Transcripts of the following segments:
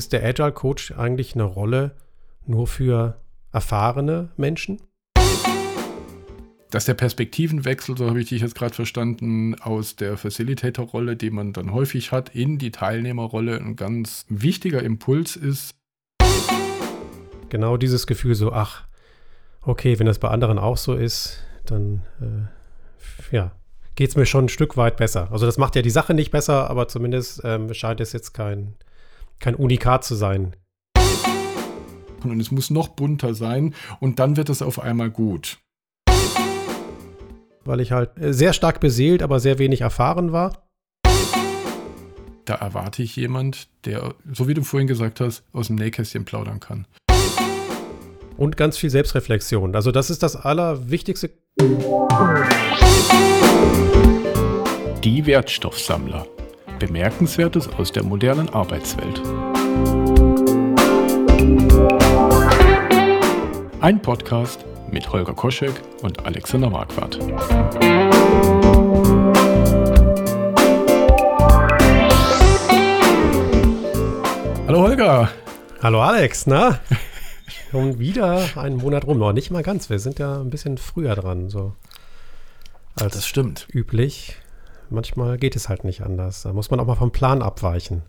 ist der Agile Coach eigentlich eine Rolle nur für erfahrene Menschen? dass der Perspektivenwechsel, so habe ich dich jetzt gerade verstanden, aus der Facilitator-Rolle, die man dann häufig hat, in die Teilnehmerrolle ein ganz wichtiger Impuls ist. Genau dieses Gefühl so, ach, okay, wenn das bei anderen auch so ist, dann äh, ja, geht es mir schon ein Stück weit besser. Also das macht ja die Sache nicht besser, aber zumindest ähm, scheint es jetzt kein, kein Unikat zu sein. Und es muss noch bunter sein und dann wird es auf einmal gut weil ich halt äh, sehr stark beseelt, aber sehr wenig erfahren war. Da erwarte ich jemand, der, so wie du vorhin gesagt hast, aus dem Nähkästchen plaudern kann. Und ganz viel Selbstreflexion. Also das ist das Allerwichtigste. Die Wertstoffsammler. Bemerkenswertes aus der modernen Arbeitswelt. Ein Podcast mit Holger Koschek und Alexander Marquardt. Hallo Holger. Hallo Alex, na? Schon wieder einen Monat rum, aber nicht mal ganz. Wir sind ja ein bisschen früher dran, so. Als das stimmt. Üblich. Manchmal geht es halt nicht anders. Da muss man auch mal vom Plan abweichen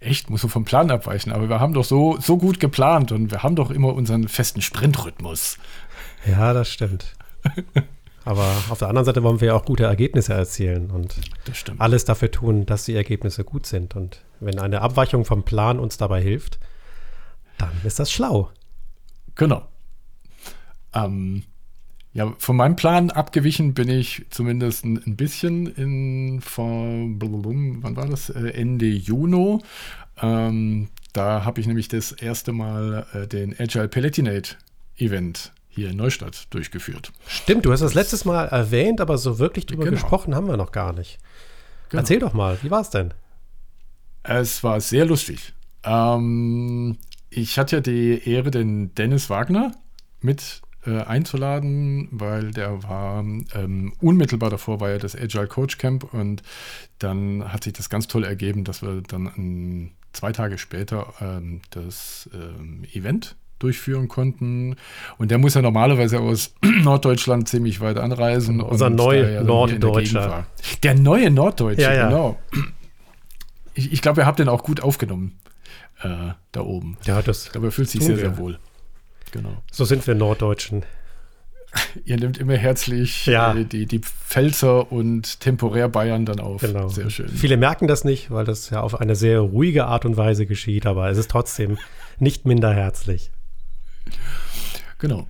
echt, muss so vom Plan abweichen. Aber wir haben doch so, so gut geplant und wir haben doch immer unseren festen Sprintrhythmus. Ja, das stimmt. Aber auf der anderen Seite wollen wir ja auch gute Ergebnisse erzielen und alles dafür tun, dass die Ergebnisse gut sind. Und wenn eine Abweichung vom Plan uns dabei hilft, dann ist das schlau. Genau. Ähm, ja, von meinem Plan abgewichen bin ich zumindest ein, ein bisschen in von, wann war das? Äh, Ende Juni. Ähm, da habe ich nämlich das erste Mal äh, den Agile Palatinate Event hier in Neustadt durchgeführt. Stimmt, du hast das letztes Mal erwähnt, aber so wirklich drüber genau. gesprochen haben wir noch gar nicht. Genau. Erzähl doch mal, wie war es denn? Es war sehr lustig. Ähm, ich hatte ja die Ehre, den Dennis Wagner mit äh, einzuladen, weil der war ähm, unmittelbar davor, war ja das Agile Coach Camp und dann hat sich das ganz toll ergeben, dass wir dann ein, zwei Tage später ähm, das ähm, Event durchführen konnten. Und der muss ja normalerweise aus Norddeutschland ziemlich weit anreisen. Unser neuer ja Norddeutscher. Der, der, neue Norddeutsche, ja, ja. genau. Ich, ich glaube, ihr habt den auch gut aufgenommen äh, da oben. Ja, das ich glaube, er fühlt sich sehr, sehr wohl. Genau. So sind wir Norddeutschen. Ihr nehmt immer herzlich ja. die, die, die Pfälzer und temporär Bayern dann auf. Genau. Sehr schön. Viele merken das nicht, weil das ja auf eine sehr ruhige Art und Weise geschieht, aber es ist trotzdem nicht minder herzlich. Genau.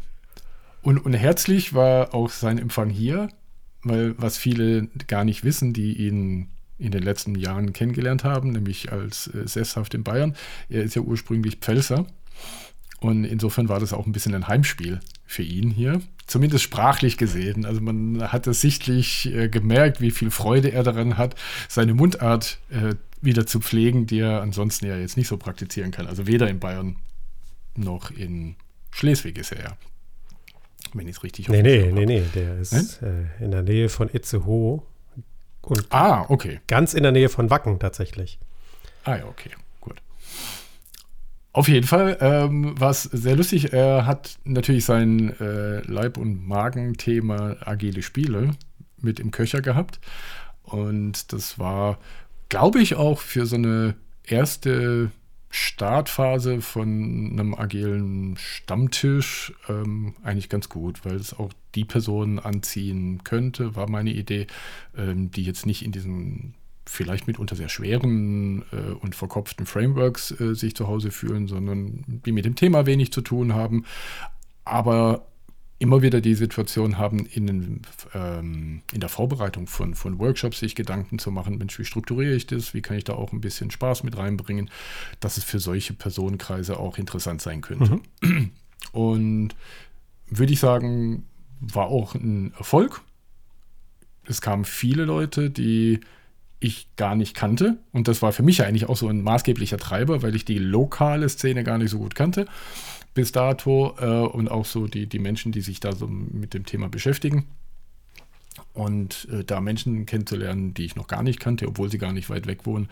Und, und herzlich war auch sein Empfang hier, weil was viele gar nicht wissen, die ihn in den letzten Jahren kennengelernt haben, nämlich als äh, sesshaft in Bayern. Er ist ja ursprünglich Pfälzer und insofern war das auch ein bisschen ein Heimspiel für ihn hier, zumindest sprachlich gesehen. Also man hat es sichtlich äh, gemerkt, wie viel Freude er daran hat, seine Mundart äh, wieder zu pflegen, die er ansonsten ja jetzt nicht so praktizieren kann. Also weder in Bayern noch in Schleswig ist er ja. Wenn ich es richtig Nee, nee, nee, nee, der ist äh, in der Nähe von Itzehoe. Und ah, okay. Ganz in der Nähe von Wacken tatsächlich. Ah ja, okay. Auf jeden Fall ähm, war es sehr lustig. Er hat natürlich sein äh, Leib- und Magenthema agile Spiele mit im Köcher gehabt. Und das war, glaube ich, auch für so eine erste Startphase von einem agilen Stammtisch ähm, eigentlich ganz gut, weil es auch die Personen anziehen könnte, war meine Idee, ähm, die jetzt nicht in diesen vielleicht mitunter sehr schweren äh, und verkopften Frameworks äh, sich zu Hause fühlen, sondern die mit dem Thema wenig zu tun haben, aber immer wieder die Situation haben, in, ähm, in der Vorbereitung von, von Workshops sich Gedanken zu machen, Mensch, wie strukturiere ich das, wie kann ich da auch ein bisschen Spaß mit reinbringen, dass es für solche Personenkreise auch interessant sein könnte. Mhm. Und würde ich sagen, war auch ein Erfolg. Es kamen viele Leute, die ich gar nicht kannte. Und das war für mich eigentlich auch so ein maßgeblicher Treiber, weil ich die lokale Szene gar nicht so gut kannte bis dato äh, und auch so die, die Menschen, die sich da so mit dem Thema beschäftigen. Und äh, da Menschen kennenzulernen, die ich noch gar nicht kannte, obwohl sie gar nicht weit weg wohnen,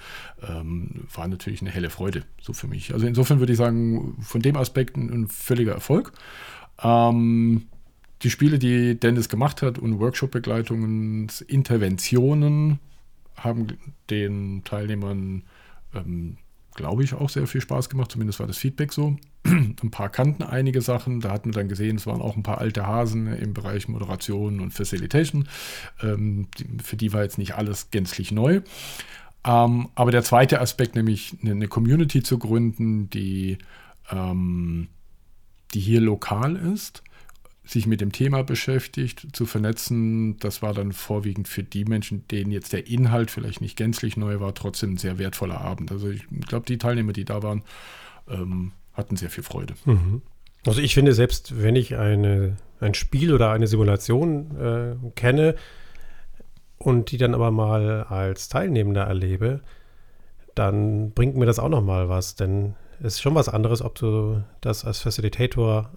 ähm, war natürlich eine helle Freude, so für mich. Also insofern würde ich sagen, von dem Aspekt ein, ein völliger Erfolg. Ähm, die Spiele, die Dennis gemacht hat und Workshop-Begleitungen, Interventionen haben den Teilnehmern, ähm, glaube ich, auch sehr viel Spaß gemacht. Zumindest war das Feedback so. ein paar kannten einige Sachen. Da hat man dann gesehen, es waren auch ein paar alte Hasen im Bereich Moderation und Facilitation. Ähm, für die war jetzt nicht alles gänzlich neu. Ähm, aber der zweite Aspekt, nämlich eine, eine Community zu gründen, die, ähm, die hier lokal ist, sich mit dem Thema beschäftigt, zu vernetzen, das war dann vorwiegend für die Menschen, denen jetzt der Inhalt vielleicht nicht gänzlich neu war, trotzdem ein sehr wertvoller Abend. Also ich glaube, die Teilnehmer, die da waren, ähm, hatten sehr viel Freude. Mhm. Also ich finde, selbst wenn ich eine, ein Spiel oder eine Simulation äh, kenne und die dann aber mal als Teilnehmender erlebe, dann bringt mir das auch noch mal was, denn es ist schon was anderes, ob du das als Facilitator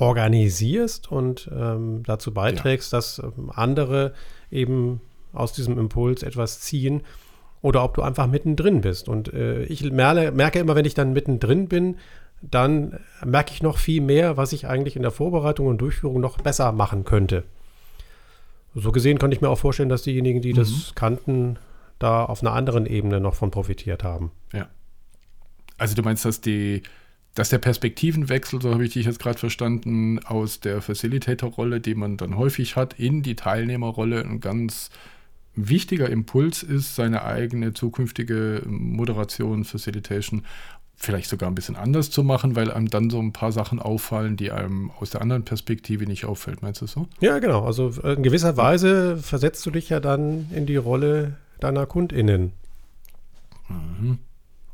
organisierst und ähm, dazu beiträgst, ja. dass ähm, andere eben aus diesem Impuls etwas ziehen oder ob du einfach mittendrin bist. Und äh, ich merke, merke immer, wenn ich dann mittendrin bin, dann merke ich noch viel mehr, was ich eigentlich in der Vorbereitung und Durchführung noch besser machen könnte. So gesehen kann ich mir auch vorstellen, dass diejenigen, die mhm. das kannten, da auf einer anderen Ebene noch von profitiert haben. Ja. Also du meinst, dass die, dass der Perspektivenwechsel, so habe ich dich jetzt gerade verstanden, aus der Facilitator-Rolle, die man dann häufig hat, in die Teilnehmerrolle ein ganz wichtiger Impuls ist, seine eigene zukünftige Moderation, Facilitation vielleicht sogar ein bisschen anders zu machen, weil einem dann so ein paar Sachen auffallen, die einem aus der anderen Perspektive nicht auffällt. Meinst du so? Ja, genau. Also in gewisser Weise versetzt du dich ja dann in die Rolle deiner KundInnen. Mhm.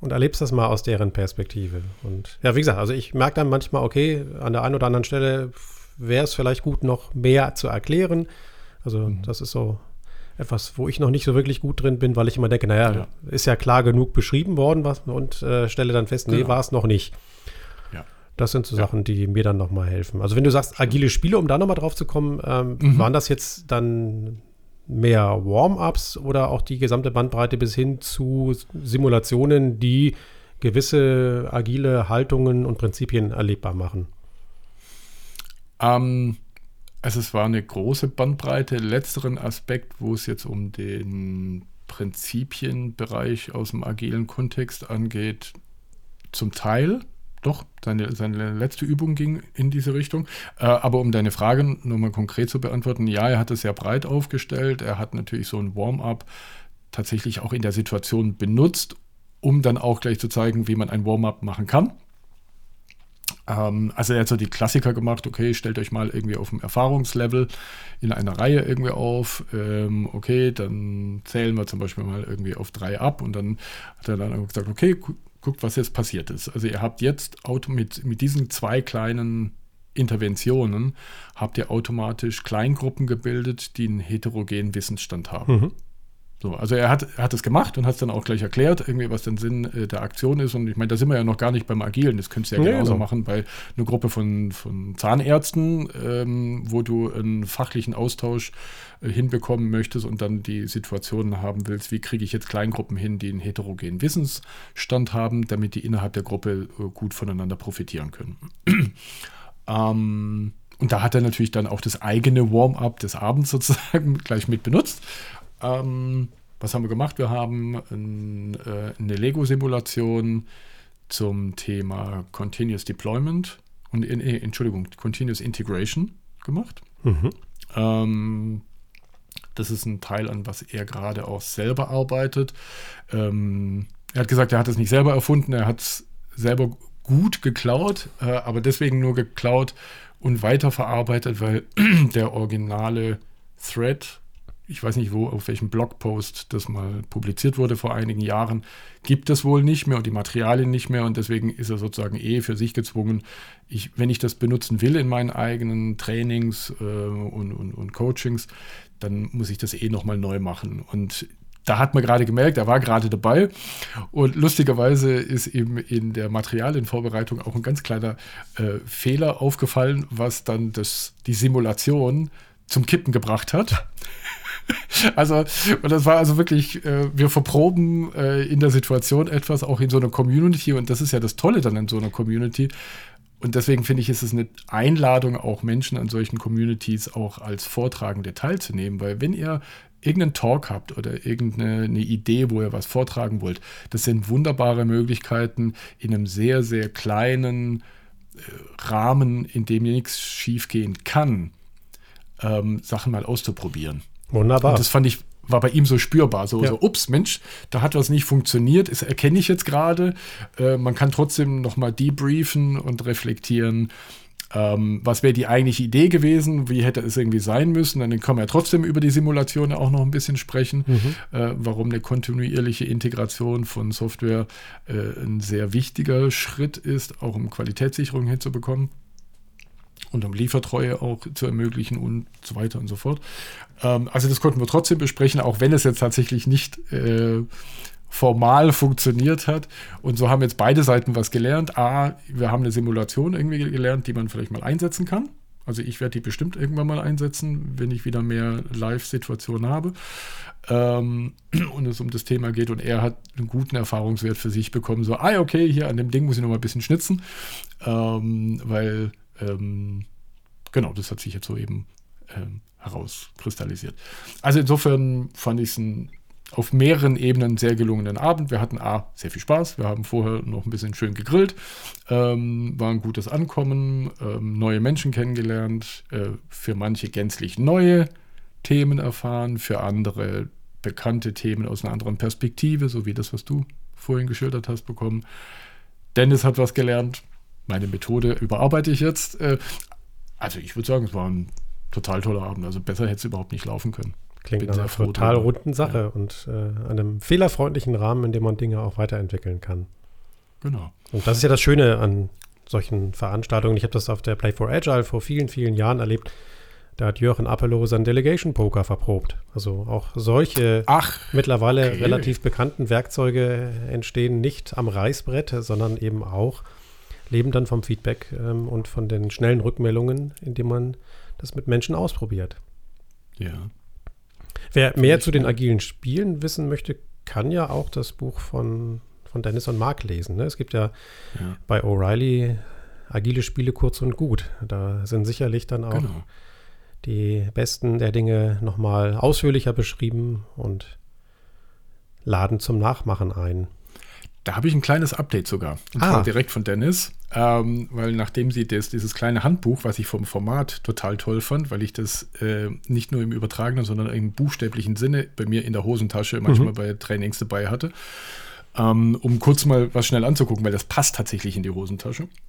Und erlebst das mal aus deren Perspektive. Und ja, wie gesagt, also ich merke dann manchmal, okay, an der einen oder anderen Stelle wäre es vielleicht gut, noch mehr zu erklären. Also mhm. das ist so etwas, wo ich noch nicht so wirklich gut drin bin, weil ich immer denke, naja, ja. ist ja klar genug beschrieben worden was, und äh, stelle dann fest, nee, genau. war es noch nicht. Ja. Das sind so ja. Sachen, die mir dann nochmal helfen. Also wenn du sagst, agile Spiele, um da nochmal drauf zu kommen, ähm, mhm. waren das jetzt dann mehr Warm-ups oder auch die gesamte Bandbreite bis hin zu Simulationen, die gewisse agile Haltungen und Prinzipien erlebbar machen? Ähm, also es war eine große Bandbreite. Letzteren Aspekt, wo es jetzt um den Prinzipienbereich aus dem agilen Kontext angeht, zum Teil. Doch, seine, seine letzte Übung ging in diese Richtung. Äh, aber um deine Frage nochmal konkret zu beantworten, ja, er hat es sehr breit aufgestellt. Er hat natürlich so ein Warm-up tatsächlich auch in der Situation benutzt, um dann auch gleich zu zeigen, wie man ein Warm-up machen kann. Ähm, also er hat so die Klassiker gemacht, okay, stellt euch mal irgendwie auf dem Erfahrungslevel in einer Reihe irgendwie auf, ähm, okay, dann zählen wir zum Beispiel mal irgendwie auf drei ab und dann hat er dann gesagt, okay, guckt, was jetzt passiert ist. Also ihr habt jetzt Auto mit, mit diesen zwei kleinen Interventionen, habt ihr automatisch Kleingruppen gebildet, die einen heterogenen Wissensstand haben. Mhm. So, also er hat, hat es gemacht und hat es dann auch gleich erklärt, irgendwie, was der Sinn äh, der Aktion ist. Und ich meine, da sind wir ja noch gar nicht beim Agilen. Das könntest du ja nee, genauso genau. machen bei einer Gruppe von, von Zahnärzten, ähm, wo du einen fachlichen Austausch äh, hinbekommen möchtest und dann die Situation haben willst, wie kriege ich jetzt Kleingruppen hin, die einen heterogenen Wissensstand haben, damit die innerhalb der Gruppe äh, gut voneinander profitieren können. ähm, und da hat er natürlich dann auch das eigene Warm-up des Abends sozusagen gleich mit benutzt. Ähm, was haben wir gemacht? Wir haben ein, äh, eine Lego-Simulation zum Thema Continuous Deployment und in, äh, Entschuldigung, Continuous Integration gemacht. Mhm. Ähm, das ist ein Teil, an was er gerade auch selber arbeitet. Ähm, er hat gesagt, er hat es nicht selber erfunden, er hat es selber gut geklaut, äh, aber deswegen nur geklaut und weiterverarbeitet, weil der originale Thread ich weiß nicht, wo, auf welchem Blogpost das mal publiziert wurde vor einigen Jahren, gibt es wohl nicht mehr und die Materialien nicht mehr und deswegen ist er sozusagen eh für sich gezwungen, ich, wenn ich das benutzen will in meinen eigenen Trainings äh, und, und, und Coachings, dann muss ich das eh nochmal neu machen. Und da hat man gerade gemerkt, er war gerade dabei. Und lustigerweise ist ihm in der Materialienvorbereitung auch ein ganz kleiner äh, Fehler aufgefallen, was dann das, die Simulation zum Kippen gebracht hat. also, und das war also wirklich, äh, wir verproben äh, in der Situation etwas, auch in so einer Community. Und das ist ja das Tolle dann in so einer Community. Und deswegen finde ich, ist es eine Einladung, auch Menschen an solchen Communities auch als Vortragende teilzunehmen. Weil wenn ihr irgendeinen Talk habt oder irgendeine Idee, wo ihr was vortragen wollt, das sind wunderbare Möglichkeiten in einem sehr, sehr kleinen äh, Rahmen, in dem nichts schiefgehen kann, ähm, Sachen mal auszuprobieren. Wunderbar. Und das fand ich, war bei ihm so spürbar. So, ja. so ups, Mensch, da hat was nicht funktioniert, das erkenne ich jetzt gerade. Äh, man kann trotzdem nochmal debriefen und reflektieren. Ähm, was wäre die eigentliche Idee gewesen? Wie hätte es irgendwie sein müssen? Dann kann man ja trotzdem über die Simulation auch noch ein bisschen sprechen, mhm. äh, warum eine kontinuierliche Integration von Software äh, ein sehr wichtiger Schritt ist, auch um Qualitätssicherung hinzubekommen und um Liefertreue auch zu ermöglichen und so weiter und so fort. Ähm, also das konnten wir trotzdem besprechen, auch wenn es jetzt tatsächlich nicht äh, formal funktioniert hat. Und so haben jetzt beide Seiten was gelernt. A, wir haben eine Simulation irgendwie gelernt, die man vielleicht mal einsetzen kann. Also ich werde die bestimmt irgendwann mal einsetzen, wenn ich wieder mehr Live-Situationen habe. Ähm, und es um das Thema geht. Und er hat einen guten Erfahrungswert für sich bekommen. So, ah, okay, hier an dem Ding muss ich noch mal ein bisschen schnitzen. Ähm, weil, ähm, genau, das hat sich jetzt so eben ähm, herauskristallisiert. Also insofern fand ich es ein auf mehreren Ebenen sehr gelungenen Abend. Wir hatten A, sehr viel Spaß. Wir haben vorher noch ein bisschen schön gegrillt. Ähm, war ein gutes Ankommen, ähm, neue Menschen kennengelernt, äh, für manche gänzlich neue Themen erfahren, für andere bekannte Themen aus einer anderen Perspektive, so wie das, was du vorhin geschildert hast, bekommen. Dennis hat was gelernt. Meine Methode überarbeite ich jetzt. Äh, also ich würde sagen, es war ein total toller Abend. Also besser hätte es überhaupt nicht laufen können. Klingt nach einer total runden Sache ja. und äh, einem fehlerfreundlichen Rahmen, in dem man Dinge auch weiterentwickeln kann. Genau. Und das ist ja das Schöne an solchen Veranstaltungen. Ich habe das auf der Play for Agile vor vielen, vielen Jahren erlebt. Da hat Jürgen Appelow sein Delegation Poker verprobt. Also auch solche Ach, mittlerweile okay. relativ bekannten Werkzeuge entstehen nicht am Reißbrett, sondern eben auch leben dann vom Feedback ähm, und von den schnellen Rückmeldungen, indem man das mit Menschen ausprobiert. Ja. Wer mehr zu den agilen Spielen wissen möchte, kann ja auch das Buch von, von Dennis und Mark lesen. Ne? Es gibt ja, ja. bei O'Reilly agile Spiele kurz und gut. Da sind sicherlich dann auch genau. die besten der Dinge nochmal ausführlicher beschrieben und laden zum Nachmachen ein. Da habe ich ein kleines Update sogar. Und ah. zwar direkt von Dennis. Ähm, weil nachdem sie das, dieses kleine Handbuch, was ich vom Format total toll fand, weil ich das äh, nicht nur im übertragenen, sondern im buchstäblichen Sinne bei mir in der Hosentasche manchmal mhm. bei Trainings dabei hatte, ähm, um kurz mal was schnell anzugucken, weil das passt tatsächlich in die Hosentasche,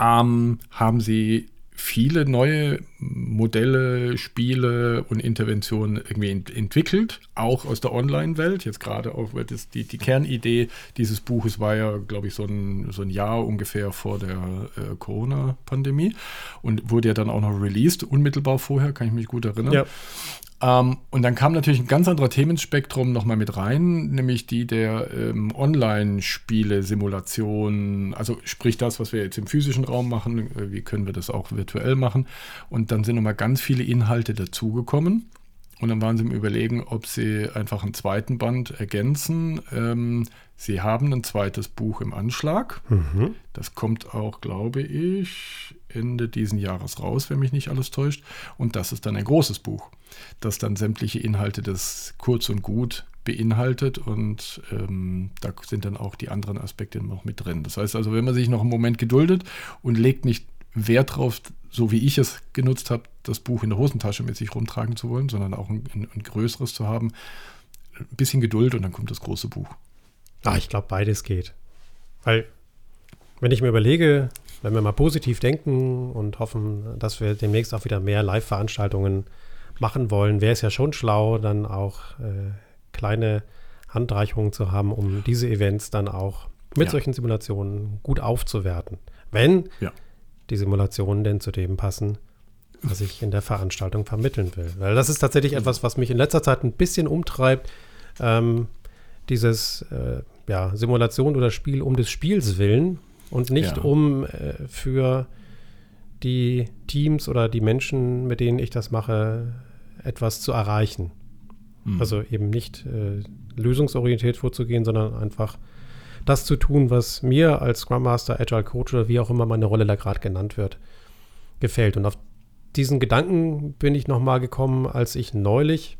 ähm, haben sie viele neue Modelle, Spiele und Interventionen irgendwie ent entwickelt, auch aus der Online-Welt. Jetzt gerade auch, weil das, die, die Kernidee dieses Buches war ja, glaube ich, so ein, so ein Jahr ungefähr vor der äh, Corona-Pandemie und wurde ja dann auch noch released, unmittelbar vorher, kann ich mich gut erinnern. Ja. Ähm, und dann kam natürlich ein ganz anderer Themenspektrum nochmal mit rein, nämlich die der ähm, Online-Spiele-Simulation, also sprich das, was wir jetzt im physischen Raum machen, äh, wie können wir das auch virtuell machen. Und dann sind nochmal ganz viele Inhalte dazugekommen. Und dann waren sie im Überlegen, ob sie einfach einen zweiten Band ergänzen. Ähm, sie haben ein zweites Buch im Anschlag. Mhm. Das kommt auch, glaube ich, Ende diesen Jahres raus, wenn mich nicht alles täuscht. Und das ist dann ein großes Buch, das dann sämtliche Inhalte des Kurz und Gut beinhaltet und ähm, da sind dann auch die anderen Aspekte noch mit drin. Das heißt also, wenn man sich noch einen Moment geduldet und legt nicht Wert drauf, so wie ich es genutzt habe, das Buch in der Hosentasche mit sich rumtragen zu wollen, sondern auch ein, ein, größeres zu haben, ein bisschen Geduld und dann kommt das große Buch. Ah, ich glaube, beides geht. Weil, wenn ich mir überlege, wenn wir mal positiv denken und hoffen, dass wir demnächst auch wieder mehr Live-Veranstaltungen machen wollen, wäre es ja schon schlau, dann auch äh, kleine Handreichungen zu haben, um diese Events dann auch mit ja. solchen Simulationen gut aufzuwerten. Wenn ja. die Simulationen denn zu dem passen, was ich in der Veranstaltung vermitteln will. Weil das ist tatsächlich mhm. etwas, was mich in letzter Zeit ein bisschen umtreibt. Ähm, dieses äh, ja, Simulation oder Spiel um des Spiels willen und nicht ja. um äh, für die Teams oder die Menschen, mit denen ich das mache, etwas zu erreichen. Mhm. Also eben nicht äh, lösungsorientiert vorzugehen, sondern einfach das zu tun, was mir als Scrum Master, Agile Coach oder wie auch immer meine Rolle da gerade genannt wird, gefällt. Und auf diesen Gedanken bin ich nochmal gekommen, als ich neulich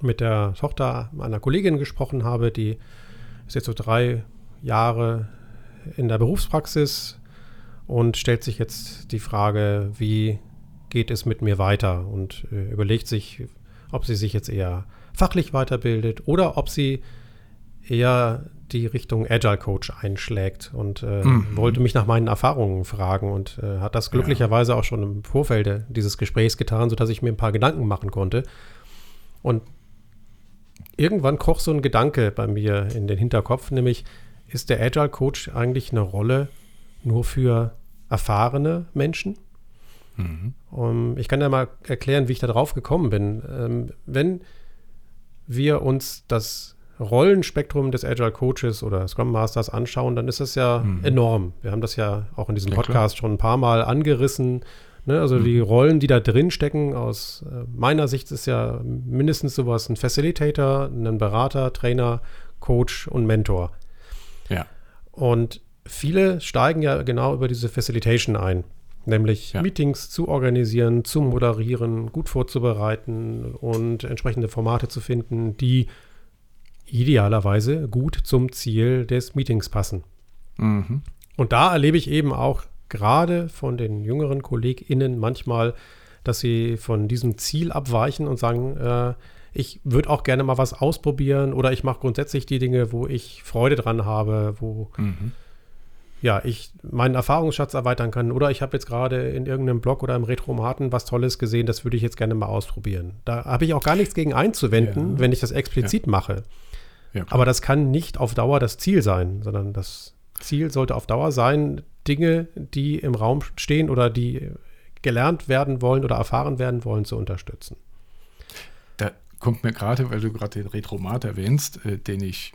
mit der Tochter meiner Kollegin gesprochen habe, die ist jetzt so drei Jahre in der Berufspraxis und stellt sich jetzt die Frage, wie geht es mit mir weiter und äh, überlegt sich, ob sie sich jetzt eher fachlich weiterbildet oder ob sie eher die Richtung Agile Coach einschlägt und äh, mhm. wollte mich nach meinen Erfahrungen fragen und äh, hat das glücklicherweise ja. auch schon im Vorfeld dieses Gesprächs getan, sodass ich mir ein paar Gedanken machen konnte. Und irgendwann kroch so ein Gedanke bei mir in den Hinterkopf, nämlich ist der Agile Coach eigentlich eine Rolle nur für erfahrene Menschen? Mhm. Um, ich kann ja mal erklären, wie ich da drauf gekommen bin. Ähm, wenn wir uns das Rollenspektrum des Agile Coaches oder Scrum Masters anschauen, dann ist das ja mhm. enorm. Wir haben das ja auch in diesem ja, Podcast klar. schon ein paar Mal angerissen. Ne? Also mhm. die Rollen, die da drin stecken, aus äh, meiner Sicht ist ja mindestens sowas ein Facilitator, ein Berater, Trainer, Coach und Mentor. Und viele steigen ja genau über diese Facilitation ein. Nämlich ja. Meetings zu organisieren, zu moderieren, gut vorzubereiten und entsprechende Formate zu finden, die idealerweise gut zum Ziel des Meetings passen. Mhm. Und da erlebe ich eben auch gerade von den jüngeren KollegInnen manchmal, dass sie von diesem Ziel abweichen und sagen, äh, ich würde auch gerne mal was ausprobieren oder ich mache grundsätzlich die Dinge, wo ich Freude dran habe, wo mhm. ja, ich meinen Erfahrungsschatz erweitern kann. Oder ich habe jetzt gerade in irgendeinem Blog oder im Retromaten was Tolles gesehen, das würde ich jetzt gerne mal ausprobieren. Da habe ich auch gar nichts gegen einzuwenden, ja. wenn ich das explizit ja. mache. Ja, Aber das kann nicht auf Dauer das Ziel sein, sondern das Ziel sollte auf Dauer sein, Dinge, die im Raum stehen oder die gelernt werden wollen oder erfahren werden wollen, zu unterstützen. Kommt mir gerade, weil du gerade den Retromat erwähnst, äh, den ich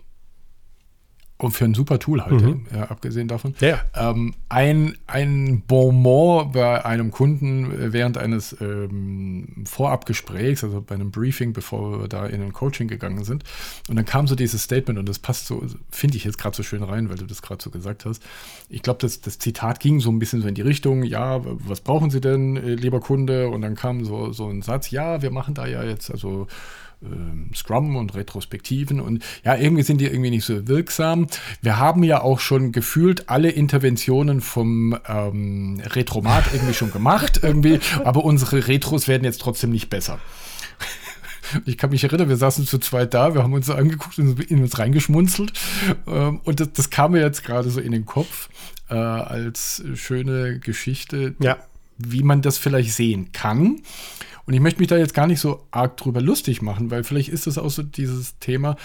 und für ein super Tool halte, mhm. ja, abgesehen davon. Ja. Ähm, ein, ein Bonbon bei einem Kunden während eines ähm, Vorabgesprächs, also bei einem Briefing, bevor wir da in ein Coaching gegangen sind. Und dann kam so dieses Statement und das passt so, finde ich jetzt gerade so schön rein, weil du das gerade so gesagt hast. Ich glaube, das, das Zitat ging so ein bisschen so in die Richtung, ja, was brauchen Sie denn, äh, lieber Kunde? Und dann kam so, so ein Satz, ja, wir machen da ja jetzt, also ähm, Scrum und Retrospektiven und ja, irgendwie sind die irgendwie nicht so wirksam. Wir haben ja auch schon gefühlt alle Interventionen vom ähm, Retromat irgendwie schon gemacht, irgendwie, aber unsere Retros werden jetzt trotzdem nicht besser. Ich kann mich erinnern, wir saßen zu zweit da, wir haben uns angeguckt und in uns reingeschmunzelt. Ähm, und das, das, kam mir jetzt gerade so in den Kopf äh, als schöne Geschichte, ja. Wie man das vielleicht sehen kann. Und ich möchte mich da jetzt gar nicht so arg drüber lustig machen, weil vielleicht ist das auch so dieses Thema,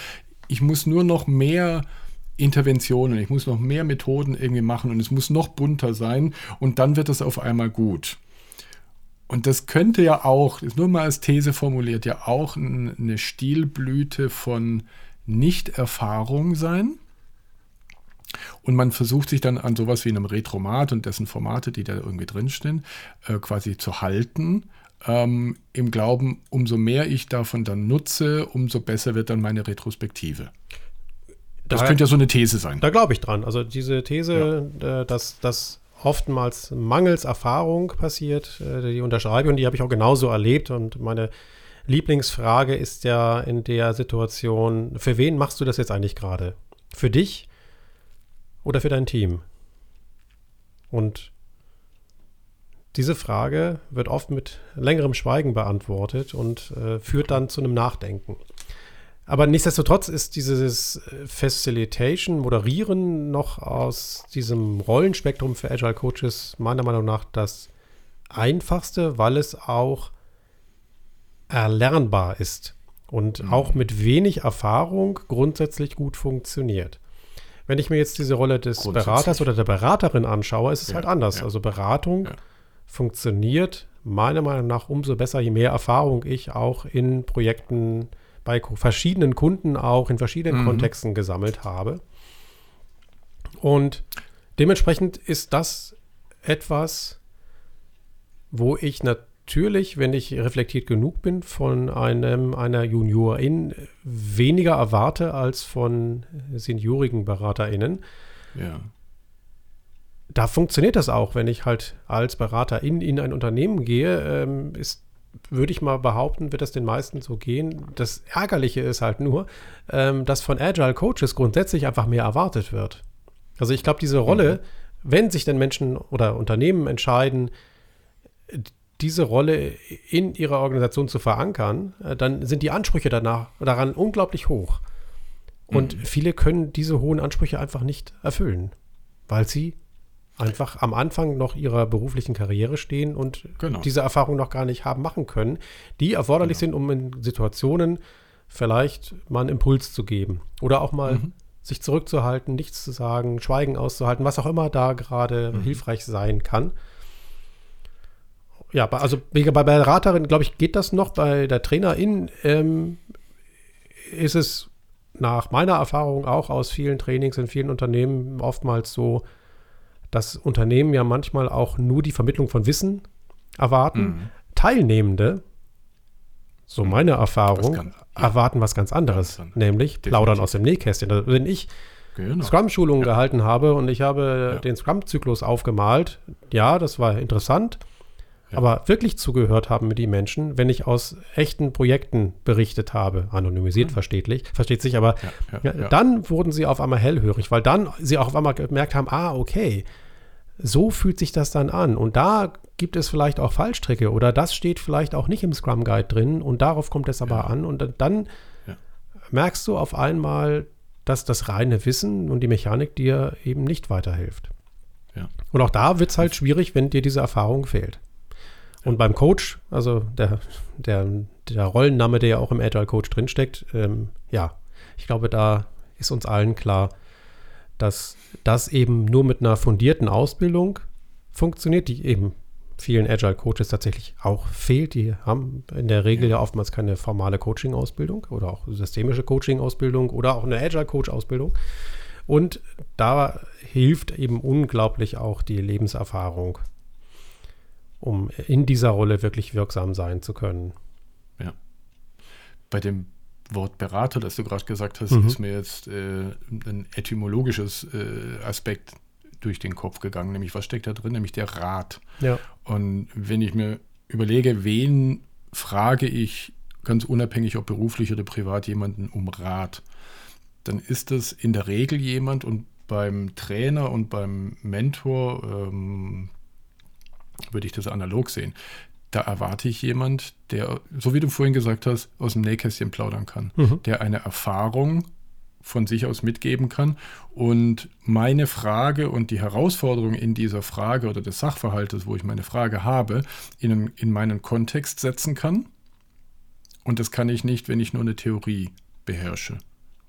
ich muss nur noch mehr Interventionen, ich muss noch mehr Methoden irgendwie machen und es muss noch bunter sein und dann wird es auf einmal gut. Und das könnte ja auch, ist nur mal als These formuliert, ja auch eine Stilblüte von Nichterfahrung sein. Und man versucht sich dann an sowas wie einem Retromat und dessen Formate, die da irgendwie drinstehen, äh, quasi zu halten ähm, im Glauben, umso mehr ich davon dann nutze, umso besser wird dann meine Retrospektive. Das da, könnte ja so eine These sein. Da glaube ich dran. Also diese These, ja. äh, dass das oftmals mangels Erfahrung passiert, äh, die unterschreibe ich und die habe ich auch genauso erlebt. Und meine Lieblingsfrage ist ja in der Situation, für wen machst du das jetzt eigentlich gerade? Für dich oder für dein Team? Und diese Frage wird oft mit längerem Schweigen beantwortet und äh, führt dann zu einem Nachdenken. Aber nichtsdestotrotz ist dieses äh, Facilitation, Moderieren noch aus diesem Rollenspektrum für Agile Coaches meiner Meinung nach das einfachste, weil es auch erlernbar ist und mhm. auch mit wenig Erfahrung grundsätzlich gut funktioniert. Wenn ich mir jetzt diese Rolle des Beraters oder der Beraterin anschaue, ist es ja, halt anders. Ja. Also Beratung ja funktioniert meiner Meinung nach umso besser, je mehr Erfahrung ich auch in Projekten bei verschiedenen Kunden auch in verschiedenen mhm. Kontexten gesammelt habe. Und dementsprechend ist das etwas, wo ich natürlich, wenn ich reflektiert genug bin, von einem, einer Juniorin weniger erwarte als von seniorigen BeraterInnen. Ja. Da funktioniert das auch, wenn ich halt als Beraterin in ein Unternehmen gehe, ähm, ist würde ich mal behaupten, wird das den meisten so gehen. Das Ärgerliche ist halt nur, ähm, dass von Agile Coaches grundsätzlich einfach mehr erwartet wird. Also ich glaube, diese Rolle, mhm. wenn sich denn Menschen oder Unternehmen entscheiden, diese Rolle in ihrer Organisation zu verankern, äh, dann sind die Ansprüche danach, daran unglaublich hoch. Und mhm. viele können diese hohen Ansprüche einfach nicht erfüllen, weil sie einfach am Anfang noch ihrer beruflichen Karriere stehen und genau. diese Erfahrung noch gar nicht haben machen können, die erforderlich genau. sind, um in Situationen vielleicht mal einen Impuls zu geben oder auch mal mhm. sich zurückzuhalten, nichts zu sagen, Schweigen auszuhalten, was auch immer da gerade mhm. hilfreich sein kann. Ja, also bei Beraterin, glaube ich, geht das noch. Bei der Trainerin ähm, ist es nach meiner Erfahrung auch aus vielen Trainings in vielen Unternehmen oftmals so, dass Unternehmen ja manchmal auch nur die Vermittlung von Wissen erwarten. Mhm. Teilnehmende, so mhm. meine Erfahrung, kann, ja. erwarten was ganz anderes, ja, nämlich Definitiv. plaudern aus dem Nähkästchen. Also wenn ich genau. Scrum-Schulungen ja. gehalten habe und ich habe den Scrum-Zyklus aufgemalt, ja, das war interessant. Aber wirklich zugehört haben mir die Menschen, wenn ich aus echten Projekten berichtet habe, anonymisiert mhm. verstehtlich, versteht sich, aber ja, dann wurden sie auf einmal hellhörig, weil dann sie auch auf einmal gemerkt haben, ah, okay, so fühlt sich das dann an. Und da gibt es vielleicht auch Fallstricke oder das steht vielleicht auch nicht im Scrum Guide drin und darauf kommt es aber an. Und dann merkst du auf einmal, dass das reine Wissen und die Mechanik dir eben nicht weiterhilft. Ja. Und auch da wird es halt schwierig, wenn dir diese Erfahrung fehlt. Und beim Coach, also der, der, der Rollenname, der ja auch im Agile Coach drinsteckt, ähm, ja, ich glaube, da ist uns allen klar, dass das eben nur mit einer fundierten Ausbildung funktioniert, die eben vielen Agile Coaches tatsächlich auch fehlt. Die haben in der Regel ja oftmals keine formale Coaching-Ausbildung oder auch systemische Coaching-Ausbildung oder auch eine Agile Coach-Ausbildung. Und da hilft eben unglaublich auch die Lebenserfahrung, um in dieser Rolle wirklich wirksam sein zu können. Ja. Bei dem Wort Berater, das du gerade gesagt hast, mhm. ist mir jetzt äh, ein etymologisches äh, Aspekt durch den Kopf gegangen, nämlich was steckt da drin, nämlich der Rat. Ja. Und wenn ich mir überlege, wen frage ich ganz unabhängig, ob beruflich oder privat, jemanden um Rat, dann ist das in der Regel jemand und beim Trainer und beim Mentor ähm, würde ich das analog sehen da erwarte ich jemand, der, so wie du vorhin gesagt hast, aus dem Nähkästchen plaudern kann, mhm. der eine Erfahrung von sich aus mitgeben kann und meine Frage und die Herausforderung in dieser Frage oder des Sachverhaltes, wo ich meine Frage habe, in, in meinen Kontext setzen kann. Und das kann ich nicht, wenn ich nur eine Theorie beherrsche.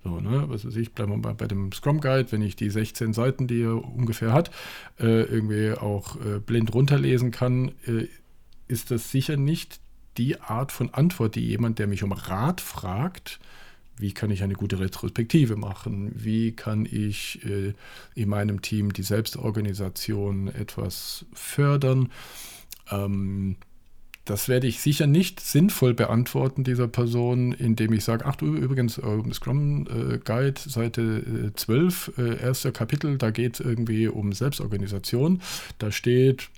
So, ne, was weiß ich, bleiben wir mal bei dem Scrum Guide, wenn ich die 16 Seiten, die er ungefähr hat, äh, irgendwie auch äh, blind runterlesen kann, äh, ist das sicher nicht die Art von Antwort, die jemand, der mich um Rat fragt, wie kann ich eine gute Retrospektive machen? Wie kann ich äh, in meinem Team die Selbstorganisation etwas fördern? Ähm, das werde ich sicher nicht sinnvoll beantworten dieser Person, indem ich sage, ach du übrigens, äh, Scrum äh, Guide, Seite äh, 12, äh, erster Kapitel, da geht es irgendwie um Selbstorganisation. Da steht,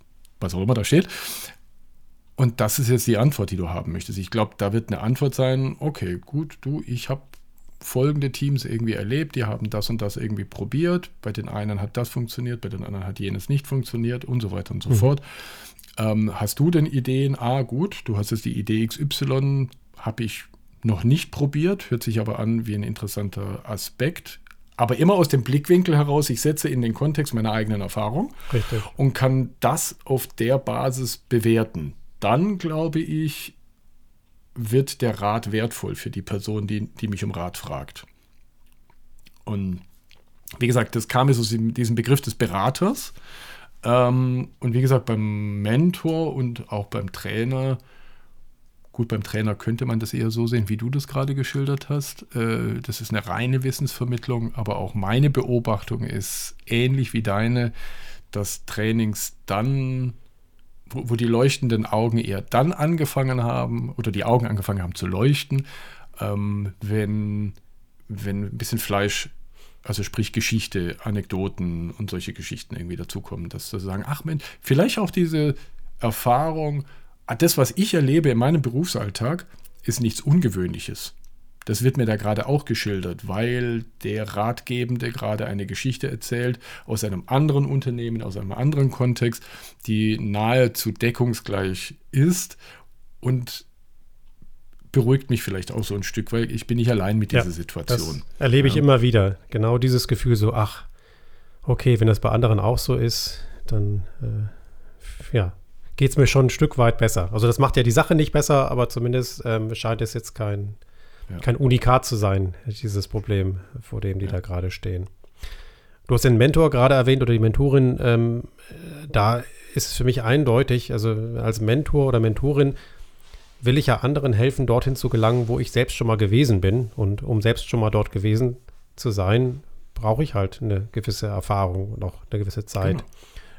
was auch immer da steht, und das ist jetzt die Antwort, die du haben möchtest. Ich glaube, da wird eine Antwort sein, okay, gut, du, ich habe folgende Teams irgendwie erlebt, die haben das und das irgendwie probiert. Bei den einen hat das funktioniert, bei den anderen hat jenes nicht funktioniert und so weiter und so mhm. fort. Ähm, hast du denn Ideen? Ah, gut, du hast jetzt die Idee XY, habe ich noch nicht probiert, hört sich aber an wie ein interessanter Aspekt. Aber immer aus dem Blickwinkel heraus, ich setze in den Kontext meiner eigenen Erfahrung Richtig. und kann das auf der Basis bewerten dann glaube ich, wird der Rat wertvoll für die Person, die, die mich um Rat fragt. Und wie gesagt, das kam aus diesem Begriff des Beraters. Ähm, und wie gesagt, beim Mentor und auch beim Trainer, gut, beim Trainer könnte man das eher so sehen, wie du das gerade geschildert hast. Äh, das ist eine reine Wissensvermittlung, aber auch meine Beobachtung ist ähnlich wie deine, dass Trainings dann wo, wo, die leuchtenden Augen eher dann angefangen haben oder die Augen angefangen haben zu leuchten, ähm, wenn, wenn ein bisschen Fleisch, also sprich Geschichte, Anekdoten und solche Geschichten irgendwie dazukommen, dass sie sagen, ach Mensch, vielleicht auch diese Erfahrung, ah, das, was ich erlebe in meinem Berufsalltag, ist nichts Ungewöhnliches. Das wird mir da gerade auch geschildert, weil der Ratgebende gerade eine Geschichte erzählt aus einem anderen Unternehmen, aus einem anderen Kontext, die nahezu deckungsgleich ist und beruhigt mich vielleicht auch so ein Stück, weil ich bin nicht allein mit dieser ja, Situation. Das erlebe ich ja. immer wieder. Genau dieses Gefühl so, ach, okay, wenn das bei anderen auch so ist, dann äh, ja, geht es mir schon ein Stück weit besser. Also das macht ja die Sache nicht besser, aber zumindest ähm, scheint es jetzt kein ja. kein Unikat zu sein, dieses Problem, vor dem die ja. da gerade stehen. Du hast den Mentor gerade erwähnt oder die Mentorin. Ähm, da ist es für mich eindeutig, also als Mentor oder Mentorin will ich ja anderen helfen, dorthin zu gelangen, wo ich selbst schon mal gewesen bin. Und um selbst schon mal dort gewesen zu sein, brauche ich halt eine gewisse Erfahrung und auch eine gewisse Zeit. Genau.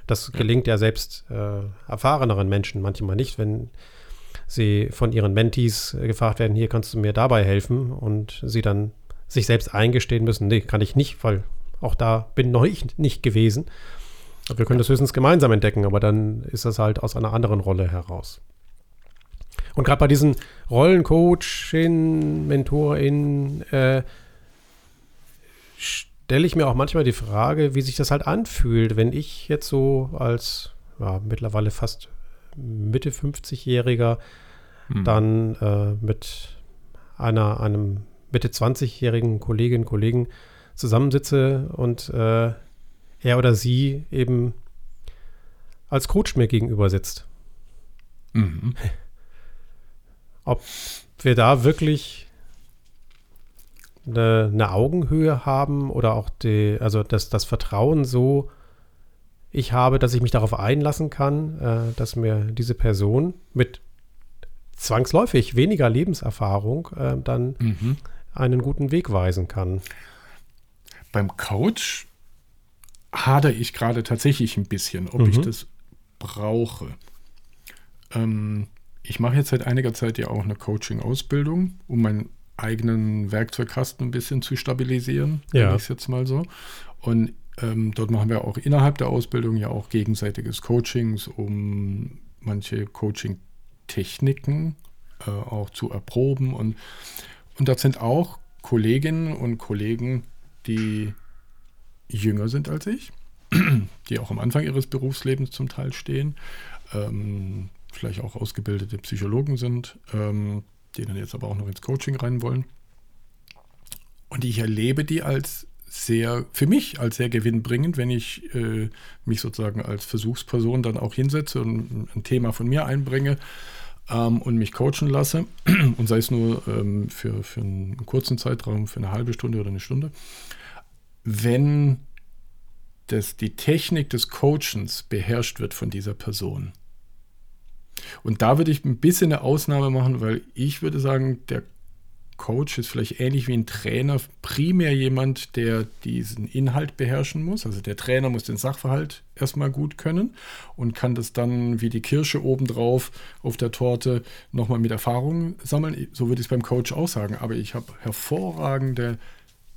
Das gelingt ja selbst äh, erfahreneren Menschen manchmal nicht, wenn sie von ihren Mentees äh, gefragt werden, hier kannst du mir dabei helfen und sie dann sich selbst eingestehen müssen, nee, kann ich nicht, weil auch da bin noch ich nicht gewesen. Wir können das höchstens gemeinsam entdecken, aber dann ist das halt aus einer anderen Rolle heraus. Und gerade bei diesen Rollen, Coachin, Mentorin, äh, stelle ich mir auch manchmal die Frage, wie sich das halt anfühlt, wenn ich jetzt so als ja, mittlerweile fast Mitte 50-Jähriger hm. dann äh, mit einer, einem Mitte 20-jährigen Kolleginnen und Kollegen zusammensitze und äh, er oder sie eben als Coach mir gegenüber sitzt. Mhm. Ob wir da wirklich eine, eine, Augenhöhe haben oder auch die, also das, das Vertrauen so ich habe, dass ich mich darauf einlassen kann, äh, dass mir diese Person mit zwangsläufig weniger Lebenserfahrung äh, dann mhm. einen guten Weg weisen kann. Beim Coach hadere ich gerade tatsächlich ein bisschen, ob mhm. ich das brauche. Ähm, ich mache jetzt seit einiger Zeit ja auch eine Coaching-Ausbildung, um meinen eigenen Werkzeugkasten ein bisschen zu stabilisieren, ja. ich es jetzt mal so. Und ähm, dort machen wir auch innerhalb der Ausbildung ja auch gegenseitiges Coachings, um manche Coaching-Techniken äh, auch zu erproben. Und, und das sind auch Kolleginnen und Kollegen, die jünger sind als ich, die auch am Anfang ihres Berufslebens zum Teil stehen, ähm, vielleicht auch ausgebildete Psychologen sind, ähm, die dann jetzt aber auch noch ins Coaching rein wollen. Und ich erlebe die als sehr, für mich als sehr gewinnbringend, wenn ich äh, mich sozusagen als Versuchsperson dann auch hinsetze und ein Thema von mir einbringe ähm, und mich coachen lasse. Und sei es nur ähm, für, für einen kurzen Zeitraum, für eine halbe Stunde oder eine Stunde. Wenn das, die Technik des Coachens beherrscht wird von dieser Person. Und da würde ich ein bisschen eine Ausnahme machen, weil ich würde sagen, der Coach ist vielleicht ähnlich wie ein Trainer primär jemand, der diesen Inhalt beherrschen muss. Also der Trainer muss den Sachverhalt erstmal gut können und kann das dann wie die Kirsche obendrauf auf der Torte nochmal mit Erfahrung sammeln. So würde ich es beim Coach auch sagen. Aber ich habe hervorragende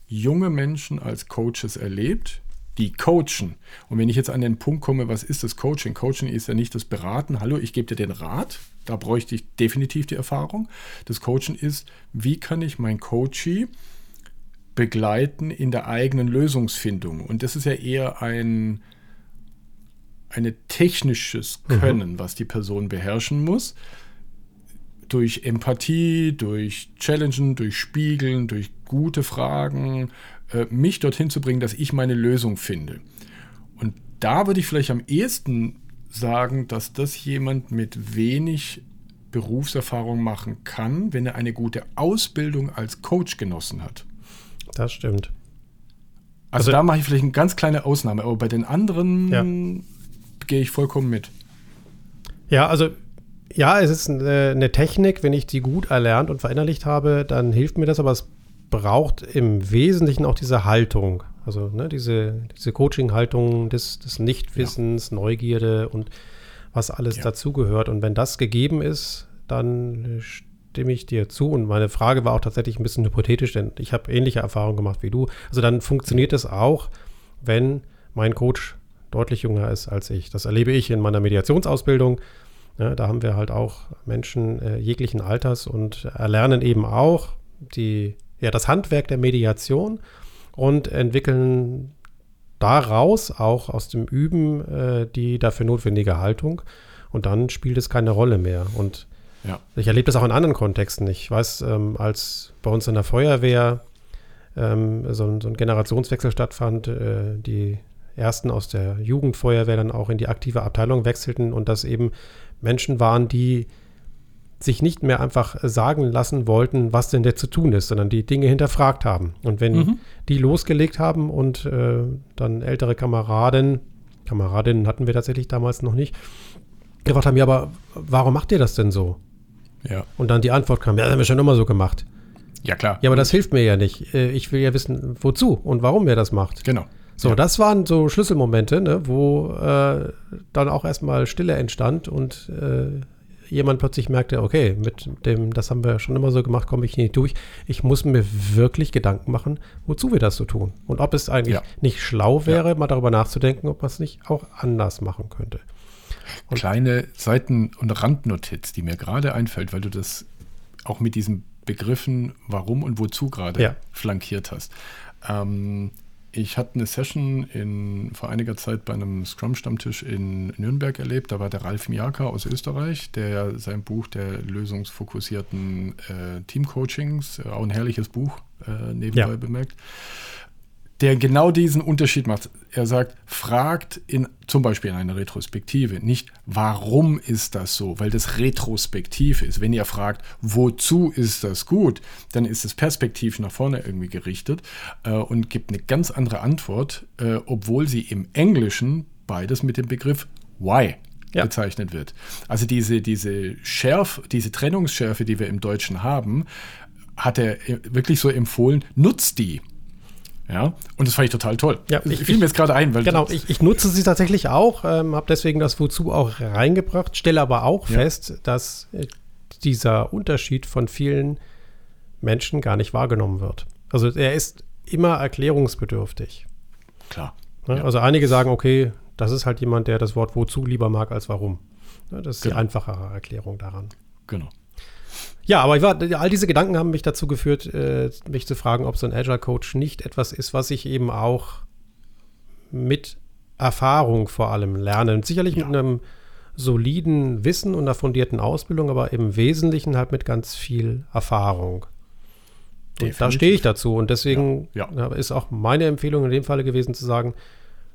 junge Menschen als Coaches erlebt, die coachen. Und wenn ich jetzt an den Punkt komme, was ist das Coaching? Coaching ist ja nicht das Beraten. Hallo, ich gebe dir den Rat. Da bräuchte ich definitiv die Erfahrung. Das Coaching ist, wie kann ich mein Coachee begleiten in der eigenen Lösungsfindung? Und das ist ja eher ein eine technisches mhm. Können, mhm. was die Person beherrschen muss. Durch Empathie, durch Challengen, durch Spiegeln, durch gute Fragen, mich dorthin zu bringen, dass ich meine Lösung finde. Und da würde ich vielleicht am ehesten sagen, dass das jemand mit wenig Berufserfahrung machen kann, wenn er eine gute Ausbildung als Coach genossen hat. Das stimmt. Also, also da mache ich vielleicht eine ganz kleine Ausnahme, aber bei den anderen ja. gehe ich vollkommen mit. Ja, also ja, es ist eine, eine Technik, wenn ich die gut erlernt und verinnerlicht habe, dann hilft mir das, aber es braucht im Wesentlichen auch diese Haltung. Also ne, diese, diese Coaching-Haltung des, des Nichtwissens, ja. Neugierde und was alles Ja. dazugehört. Und wenn das gegeben ist, dann äh, stimme ich dir zu. Und meine Frage war auch tatsächlich ein bisschen hypothetisch, denn ich habe ähnliche Erfahrungen gemacht wie du. Also dann funktioniert es auch, wenn mein Coach deutlich jünger ist als ich. Das erlebe ich in meiner Mediationsausbildung. Ja, da haben wir halt auch Menschen äh, jeglichen Alters und erlernen eben auch die, ja, das Handwerk der Mediation und entwickeln daraus auch aus dem Üben äh, die dafür notwendige Haltung. Und dann spielt es keine Rolle mehr. Und Ja. ich erlebe das auch in anderen Kontexten. Ich weiß, ähm, als bei uns in der Feuerwehr ähm, so, ein, so ein Generationswechsel stattfand, äh, die ersten aus der Jugendfeuerwehr dann auch in die aktive Abteilung wechselten und das eben Menschen waren, die sich nicht mehr einfach sagen lassen wollten, was denn jetzt zu tun ist, sondern die Dinge hinterfragt haben. Und wenn Mhm. die losgelegt haben und äh, dann ältere Kameraden, Kameradinnen hatten wir tatsächlich damals noch nicht, gefragt haben, ja, aber warum macht ihr das denn so? Ja. Und dann die Antwort kam, ja, das haben wir schon immer so gemacht. ja, klar. Ja, aber das hilft mir ja nicht. Äh, Ich will ja wissen, wozu und warum ihr das macht. Genau. So, ja. das waren so Schlüsselmomente, ne, wo äh, dann auch erstmal Stille entstand und äh, jemand plötzlich merkte, okay, mit dem, das haben wir schon immer so gemacht, komme ich nicht durch. Ich muss mir wirklich Gedanken machen, wozu wir das so tun. Und ob es eigentlich Ja. nicht schlau wäre, mal darüber nachzudenken, ob man es nicht auch anders machen könnte. kleine Seiten- und Randnotiz, die mir gerade einfällt, weil du das auch mit diesen Begriffen warum und wozu gerade Ja. flankiert hast. Ähm, ich hatte eine Session in, vor einiger Zeit bei einem Scrum-Stammtisch in Nürnberg erlebt. Da war der Ralf Miaka aus Österreich, der sein Buch der lösungsfokussierten äh, Teamcoachings, äh, auch ein herrliches Buch, äh, nebenbei Ja. bemerkt, der genau diesen Unterschied macht. Er sagt, fragt in, zum Beispiel in einer Retrospektive nicht, warum ist das so, weil das retrospektiv ist. Wenn ihr fragt, wozu ist das gut, dann ist es perspektiv nach vorne irgendwie gerichtet äh, und gibt eine ganz andere Antwort, äh, obwohl sie im Englischen beides mit dem Begriff why Ja. bezeichnet wird. Also diese, diese Schärf, diese Trennungsschärfe, die wir im Deutschen haben, hat er äh, wirklich so empfohlen, nutzt die. Ja, und das fand ich total toll. Ja, Das ich- fiel mir jetzt gerade ein, weil Genau, ich, ich nutze sie tatsächlich auch, ähm, habe deswegen das Wozu auch reingebracht, stelle aber auch Ja. fest, dass äh, dieser Unterschied von vielen Menschen gar nicht wahrgenommen wird. Also er ist immer erklärungsbedürftig. klar. Ne? Ja. Also einige sagen, okay, das ist halt jemand, der das Wort Wozu lieber mag als Warum. Ne, das ist die Genau. einfachere Erklärung daran. Genau. Ja, aber ich war, all diese Gedanken haben mich dazu geführt, äh, mich zu fragen, ob so ein Agile Coach nicht etwas ist, was ich eben auch mit Erfahrung vor allem lerne. Und sicherlich Ja. mit einem soliden Wissen und einer fundierten Ausbildung, aber im Wesentlichen halt mit ganz viel Erfahrung. Und da stehe ich dazu. Und deswegen Ja, ja, ist auch meine Empfehlung in dem Falle gewesen zu sagen,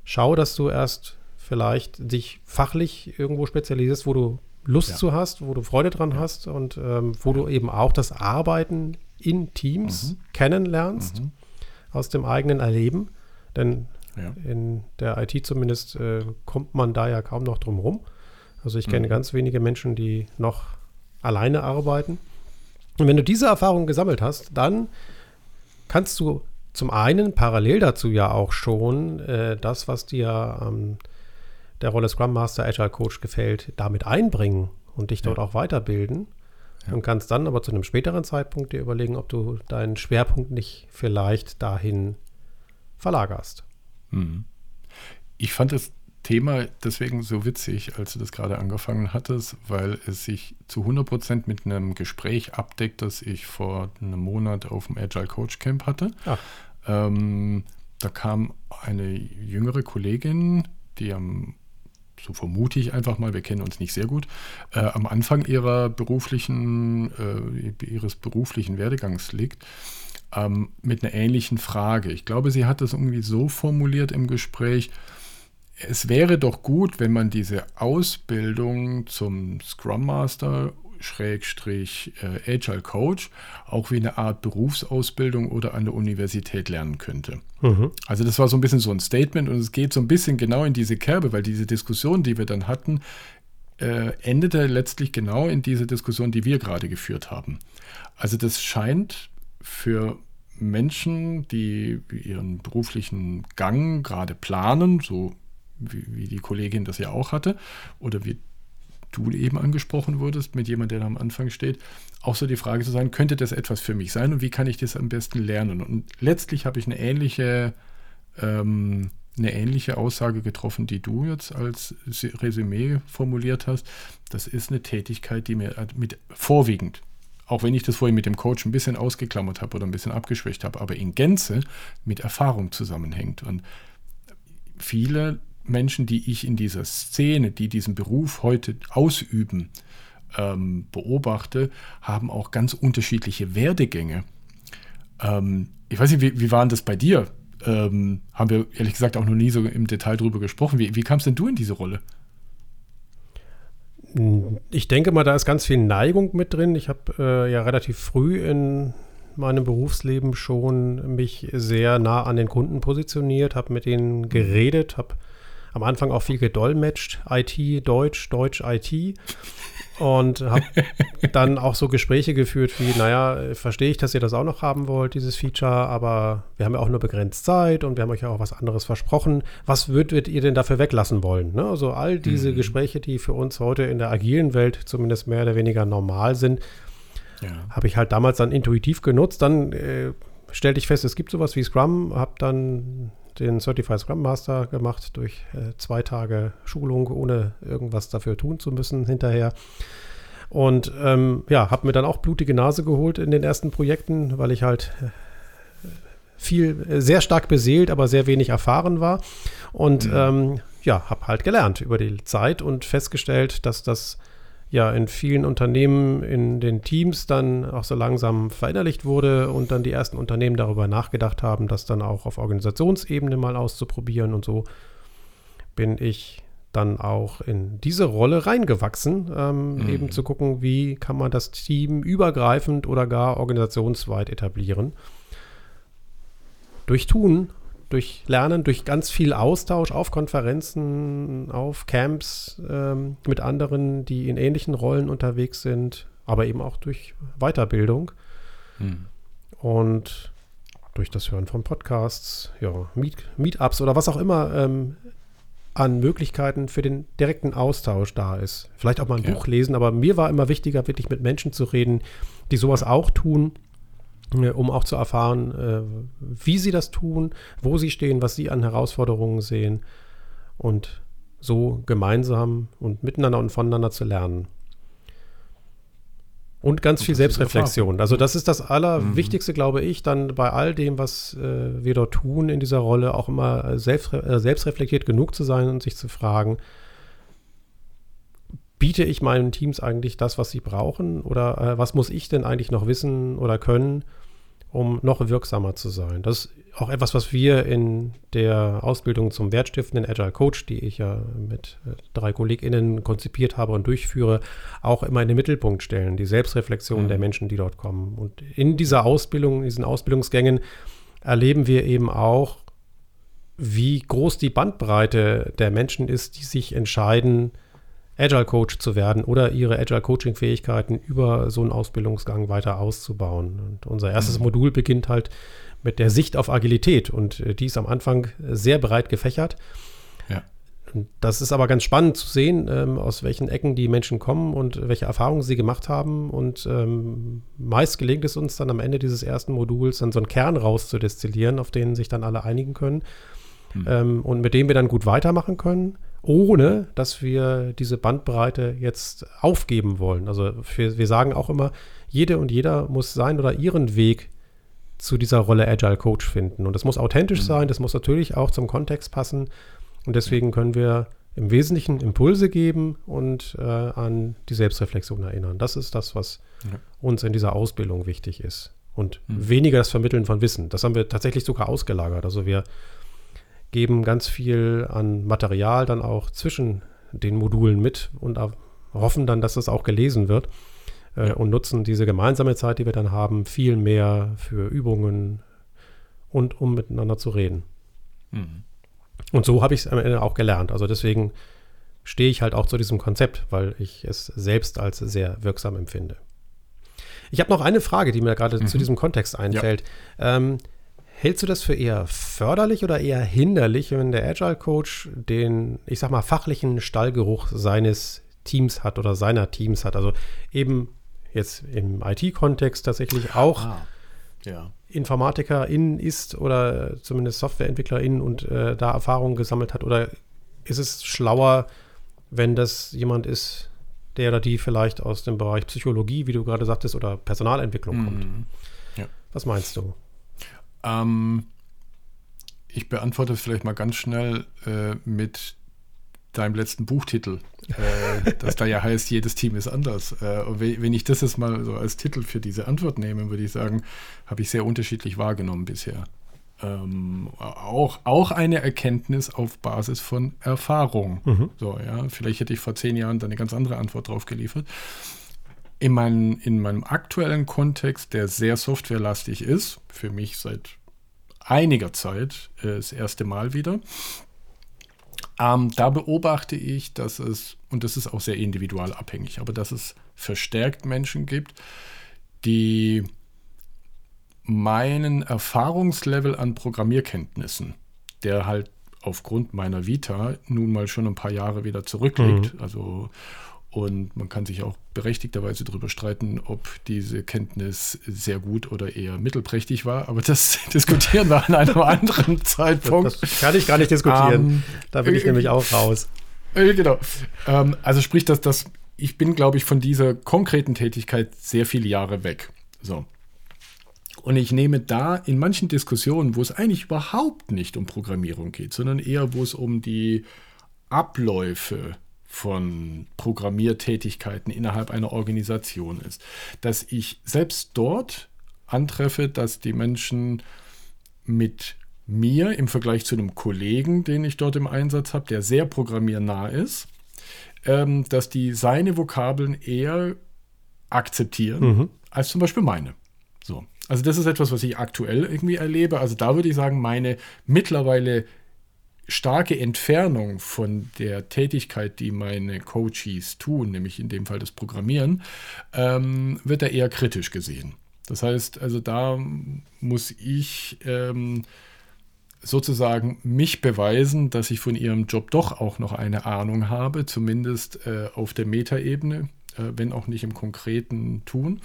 schau, dass du erst vielleicht dich fachlich irgendwo spezialisierst, wo du Lust Ja. zu hast, wo du Freude dran hast und ähm, wo du eben auch das Arbeiten in Teams Mhm. kennenlernst Mhm. aus dem eigenen Erleben. Denn Ja. in der IT zumindest äh, kommt man da ja kaum noch drum rum. Also ich kenne Mhm. ganz wenige Menschen, die noch alleine arbeiten. Und wenn du diese Erfahrung gesammelt hast, dann kannst du zum einen parallel dazu ja auch schon äh, das, was dir ähm, der Rolle Scrum Master Agile Coach gefällt, damit einbringen und dich dort Ja. auch weiterbilden. Ja. Und kannst dann aber zu einem späteren Zeitpunkt dir überlegen, ob du deinen Schwerpunkt nicht vielleicht dahin verlagerst. Mhm. Ich fand das Thema deswegen so witzig, als du das gerade angefangen hattest, weil es sich zu 100% mit einem Gespräch abdeckt, das ich vor einem Monat auf dem Agile Coach Camp hatte. Ach. Ähm, da kam eine jüngere Kollegin, die am, so vermute ich einfach mal, wir kennen uns nicht sehr gut, äh, am Anfang ihrer beruflichen, äh, ihres beruflichen Werdegangs liegt, ähm, mit einer ähnlichen Frage. Ich glaube, sie hat das irgendwie so formuliert im Gespräch, es wäre doch gut, wenn man diese Ausbildung zum Scrum Master Schrägstrich äh, Agile Coach auch wie eine Art Berufsausbildung oder an der Universität lernen könnte. Mhm. Also das war so ein bisschen so ein Statement und es geht so ein bisschen genau in diese Kerbe, weil diese Diskussion, die wir dann hatten, äh, endete letztlich genau in diese Diskussion, die wir gerade geführt haben. Also das scheint für Menschen, die ihren beruflichen Gang gerade planen, so wie, wie die Kollegin das ja auch hatte, oder wie du eben angesprochen wurdest, mit jemandem, der am Anfang steht, auch so die Frage zu sein, könnte das etwas für mich sein und wie kann ich das am besten lernen? Und letztlich habe ich eine ähnliche, ähm, eine ähnliche Aussage getroffen, die du jetzt als Resümee formuliert hast. Das ist eine Tätigkeit, die mir mit vorwiegend, auch wenn ich das vorhin mit dem Coach ein bisschen ausgeklammert habe oder ein bisschen abgeschwächt habe, aber in Gänze mit Erfahrung zusammenhängt. Und viele Menschen, die ich in dieser Szene, die diesen Beruf heute ausüben, ähm, beobachte, haben auch ganz unterschiedliche Werdegänge. Ähm, ich weiß nicht, wie, wie waren das bei dir? Ähm, haben wir ehrlich gesagt auch noch nie so im Detail drüber gesprochen. Wie, wie kamst denn du in diese Rolle? Ich denke mal, da ist ganz viel Neigung mit drin. Ich habe äh, ja relativ früh in meinem Berufsleben schon mich sehr nah an den Kunden positioniert, habe mit denen geredet, habe am Anfang auch viel gedolmetscht, IT, Deutsch, Deutsch, IT. Und habe dann auch so Gespräche geführt wie, naja, verstehe ich, dass ihr das auch noch haben wollt, dieses Feature, aber wir haben ja auch nur begrenzt Zeit und wir haben euch ja auch was anderes versprochen. Was würdet ihr denn dafür weglassen wollen? Ne? Also all diese mhm. Gespräche, die für uns heute in der agilen Welt zumindest mehr oder weniger normal sind, ja. habe ich halt damals dann intuitiv genutzt. Dann äh, stellte ich fest, es gibt sowas wie Scrum, habe dann den Certified Scrum Master gemacht durch äh, zwei Tage Schulung, ohne irgendwas dafür tun zu müssen hinterher. Und ähm, ja, habe mir dann auch blutige Nase geholt in den ersten Projekten, weil ich halt äh, viel, äh, sehr stark beseelt, aber sehr wenig erfahren war. Und mhm. ähm, ja, habe halt gelernt über die Zeit und festgestellt, dass das ja in vielen Unternehmen in den Teams dann auch so langsam verinnerlicht wurde und dann die ersten Unternehmen darüber nachgedacht haben, das dann auch auf Organisationsebene mal auszuprobieren und so bin ich dann auch in diese Rolle reingewachsen, ähm, mhm. eben zu gucken, wie kann man das Team übergreifend oder gar organisationsweit etablieren. Durch Tun durch Lernen, durch ganz viel Austausch auf Konferenzen, auf Camps ähm, mit anderen, die in ähnlichen Rollen unterwegs sind, aber eben auch durch Weiterbildung hm. und durch das Hören von Podcasts, ja, Meet, Meetups oder was auch immer ähm, an Möglichkeiten für den direkten Austausch da ist. Vielleicht auch mal ein ja. Buch lesen, aber mir war immer wichtiger, wirklich mit Menschen zu reden, die sowas auch tun um auch zu erfahren, äh, wie sie das tun, wo sie stehen, was sie an Herausforderungen sehen und so gemeinsam und miteinander und voneinander zu lernen. Und ganz und viel Selbstreflexion. Also das ist das Allerwichtigste, mhm. glaube ich, dann bei all dem, was äh, wir dort tun in dieser Rolle, auch immer selbst, äh, selbstreflektiert genug zu sein und sich zu fragen, biete ich meinen Teams eigentlich das, was sie brauchen? Oder äh, was muss ich denn eigentlich noch wissen oder können, um noch wirksamer zu sein? Das ist auch etwas, was wir in der Ausbildung zum wertstiftenden Agile Coach, die ich ja mit äh, drei KollegInnen konzipiert habe und durchführe, auch immer in den Mittelpunkt stellen. Die Selbstreflexion mhm. der Menschen, die dort kommen. Und in dieser Ausbildung, in diesen Ausbildungsgängen erleben wir eben auch, wie groß die Bandbreite der Menschen ist, die sich entscheiden, Agile Coach zu werden oder ihre Agile Coaching Fähigkeiten über so einen Ausbildungsgang weiter auszubauen. Und unser erstes mhm. Modul beginnt halt mit der Sicht auf Agilität und äh, die ist am Anfang sehr breit gefächert. Ja. Das ist aber ganz spannend zu sehen, ähm, aus welchen Ecken die Menschen kommen und welche Erfahrungen sie gemacht haben. Und ähm, meist gelingt es uns dann am Ende dieses ersten Moduls dann so einen Kern rauszudestillieren, auf den sich dann alle einigen können mhm. ähm, und mit dem wir dann gut weitermachen können ohne dass wir diese Bandbreite jetzt aufgeben wollen. Also wir, wir sagen auch immer, jede und jeder muss sein oder ihren Weg zu dieser Rolle Agile Coach finden. Und das muss authentisch mhm. sein, das muss natürlich auch zum Kontext passen. Und deswegen können wir im Wesentlichen Impulse geben und äh, an die Selbstreflexion erinnern. Das ist das, was ja. uns in dieser Ausbildung wichtig ist. Und mhm. weniger das Vermitteln von Wissen. Das haben wir tatsächlich sogar ausgelagert. Also wir geben ganz viel an Material dann auch zwischen den Modulen mit und hoffen dann, dass das auch gelesen wird äh, und nutzen diese gemeinsame Zeit, die wir dann haben, viel mehr für Übungen und um miteinander zu reden. Mhm. Und so habe ich es am Ende auch gelernt. Also deswegen stehe ich halt auch zu diesem Konzept, weil ich es selbst als sehr wirksam empfinde. Ich habe noch eine Frage, die mir gerade mhm. zu diesem Kontext einfällt. Ja. Ähm, Hältst du das für eher förderlich oder eher hinderlich, wenn der Agile Coach den, ich sag mal, fachlichen Stallgeruch seines Teams hat oder seiner Teams hat. Also eben jetzt im IT-Kontext tatsächlich auch ah, ja. InformatikerInnen ist oder zumindest SoftwareentwicklerInnen und äh, da Erfahrungen gesammelt hat? Oder ist es schlauer, wenn das jemand ist, der oder die vielleicht aus dem Bereich Psychologie, wie du gerade sagtest, oder Personalentwicklung kommt? Mhm. Ja. Was meinst du? Ähm, ich beantworte es vielleicht mal ganz schnell äh, mit deinem letzten Buchtitel, äh, das da ja heißt, jedes Team ist anders. Äh, und wenn ich das jetzt mal so als Titel für diese Antwort nehme, würde ich sagen, habe ich sehr unterschiedlich wahrgenommen bisher. Ähm, auch, auch eine Erkenntnis auf Basis von Erfahrung. Mhm. So, ja, vielleicht hätte ich vor zehn Jahren da eine ganz andere Antwort drauf geliefert. In, mein, in meinem aktuellen Kontext, der sehr softwarelastig ist, für mich seit einiger Zeit äh, das erste Mal wieder, ähm, da beobachte ich, dass es, und das ist auch sehr individual abhängig, aber dass es verstärkt Menschen gibt, die meinen Erfahrungslevel an Programmierkenntnissen, der halt aufgrund meiner Vita nun mal schon ein paar Jahre wieder zurückliegt, mhm. also und man kann sich auch berechtigterweise darüber streiten, ob diese Kenntnis sehr gut oder eher mittelprächtig war. Aber das diskutieren wir an einem anderen Zeitpunkt. Das kann ich gar nicht diskutieren. Ähm, da bin ich äh, nämlich auch raus. Äh, genau. Ähm, also sprich, dass das, ich bin, glaube ich, von dieser konkreten Tätigkeit sehr viele Jahre weg. So. Und ich nehme da in manchen Diskussionen, wo es eigentlich überhaupt nicht um Programmierung geht, sondern eher, wo es um die Abläufe geht von Programmiertätigkeiten innerhalb einer Organisation ist, dass ich selbst dort antreffe, dass die Menschen mit mir im Vergleich zu einem Kollegen, den ich dort im Einsatz habe, der sehr programmiernah ist, ähm, dass die seine Vokabeln eher akzeptieren mhm. als zum Beispiel meine. So. Also das ist etwas, was ich aktuell irgendwie erlebe. Also da würde ich sagen, meine mittlerweile starke Entfernung von der Tätigkeit, die meine Coaches tun, nämlich in dem Fall das Programmieren, ähm, wird er eher kritisch gesehen. Das heißt, also da muss ich ähm, sozusagen mich beweisen, dass ich von ihrem Job doch auch noch eine Ahnung habe, zumindest äh, auf der Metaebene, äh, wenn auch nicht im konkreten Tun.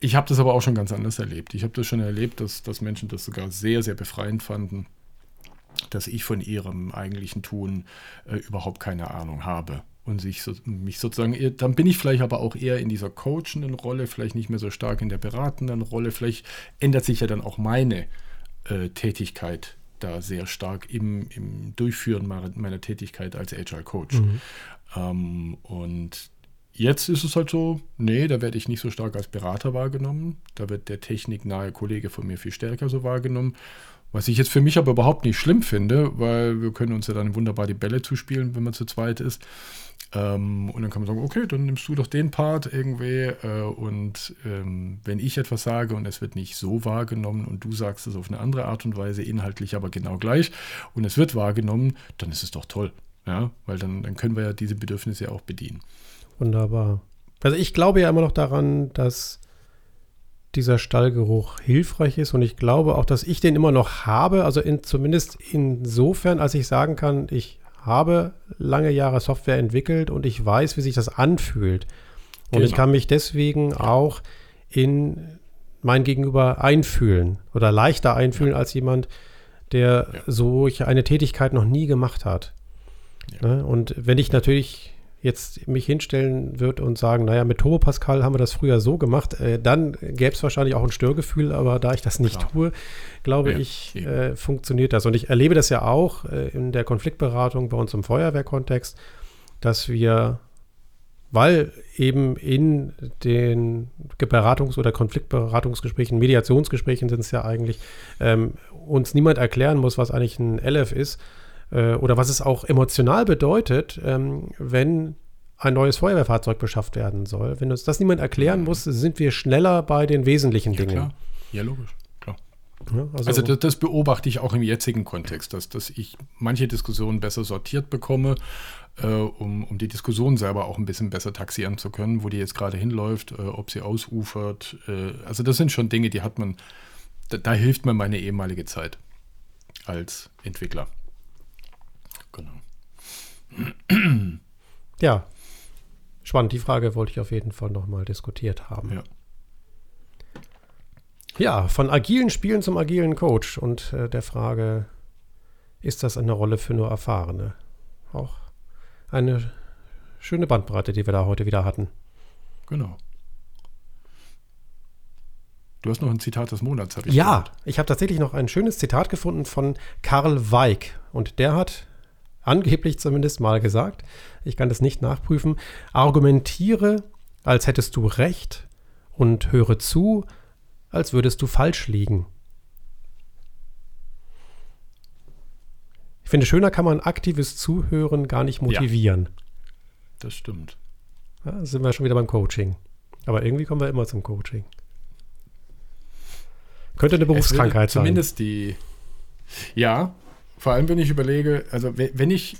Ich habe das aber auch schon ganz anders erlebt. Ich habe das schon erlebt, dass, dass Menschen das sogar sehr, sehr befreiend fanden dass ich von ihrem eigentlichen Tun äh, überhaupt keine Ahnung habe. Und sich so, mich sozusagen, dann bin ich vielleicht aber auch eher in dieser coachenden Rolle, vielleicht nicht mehr so stark in der beratenden Rolle. Vielleicht ändert sich ja dann auch meine äh, Tätigkeit da sehr stark im, im Durchführen meiner, Tätigkeit als Agile Coach. Mhm. Ähm, und jetzt ist es halt so, nee, da werde ich nicht so stark als Berater wahrgenommen. Da wird der techniknahe Kollege von mir viel stärker so wahrgenommen. Was ich jetzt für mich aber überhaupt nicht schlimm finde, weil wir können uns ja dann wunderbar die Bälle zuspielen, wenn man zu zweit ist. Ähm, und dann kann man sagen, okay, dann nimmst du doch den Part irgendwie. Äh, und ähm, wenn ich etwas sage und es wird nicht so wahrgenommen und du sagst es auf eine andere Art und Weise, inhaltlich aber genau gleich, und es wird wahrgenommen, dann ist es doch toll. Ja, weil dann, dann können wir ja diese Bedürfnisse auch bedienen. Wunderbar. Also ich glaube ja immer noch daran, dass dieser Stallgeruch hilfreich ist. Und ich glaube auch, dass ich den immer noch habe. Also in, zumindest insofern, als ich sagen kann, ich habe lange Jahre Software entwickelt und ich weiß, wie sich das anfühlt. Und genau. ich kann mich deswegen auch in mein Gegenüber einfühlen oder leichter einfühlen ja. als jemand, der ja. so eine Tätigkeit noch nie gemacht hat. Ja. Ne? Und wenn ich natürlich jetzt mich hinstellen wird und sagen, naja, mit Turbo Pascal haben wir das früher so gemacht, äh, dann gäbe es wahrscheinlich auch ein Störgefühl, aber da ich das nicht Klar. tue, glaube ja, ich, äh, funktioniert das. Und ich erlebe das ja auch äh, in der Konfliktberatung bei uns im Feuerwehrkontext, dass wir, weil eben in den Beratungs- oder Konfliktberatungsgesprächen, Mediationsgesprächen sind es ja eigentlich, ähm, uns niemand erklären muss, was eigentlich ein LF ist, äh, oder was es auch emotional bedeutet, ähm, wenn ein neues Feuerwehrfahrzeug beschafft werden soll. Wenn uns das niemand erklären muss, sind wir schneller bei den wesentlichen ja, Dingen. Klar. Ja, logisch. Klar. Ja, also, also das, das, beobachte ich auch im jetzigen Kontext, dass, dass ich manche Diskussionen besser sortiert bekomme, äh, um, um die Diskussion selber auch ein bisschen besser taxieren zu können, wo die jetzt gerade hinläuft, äh, ob sie ausufert. Äh, also das sind schon Dinge, die hat man, da, da hilft mir meine ehemalige Zeit als Entwickler. Ja, spannend. Die Frage wollte ich auf jeden Fall nochmal diskutiert haben. Ja. Ja, von agilen Spielen zum agilen Coach und äh, der Frage, ist das eine Rolle für nur Erfahrene? Auch eine schöne Bandbreite, die wir da heute wieder hatten. Genau. Du hast noch ein Zitat des Monats, habe ich Ja, gehört. ich habe tatsächlich noch ein schönes Zitat gefunden von Karl Weig. Und der hat angeblich zumindest mal gesagt, ich kann das nicht nachprüfen, argumentiere, als hättest du recht und höre zu, als würdest du falsch liegen. Ich finde, schöner kann man aktives Zuhören gar nicht motivieren. Ja, das stimmt. Ja, sind wir schon wieder beim Coaching. Aber irgendwie kommen wir immer zum Coaching. Könnte eine Berufskrankheit sein. Zumindest die. Ja, vor allem wenn ich überlege, also wenn ich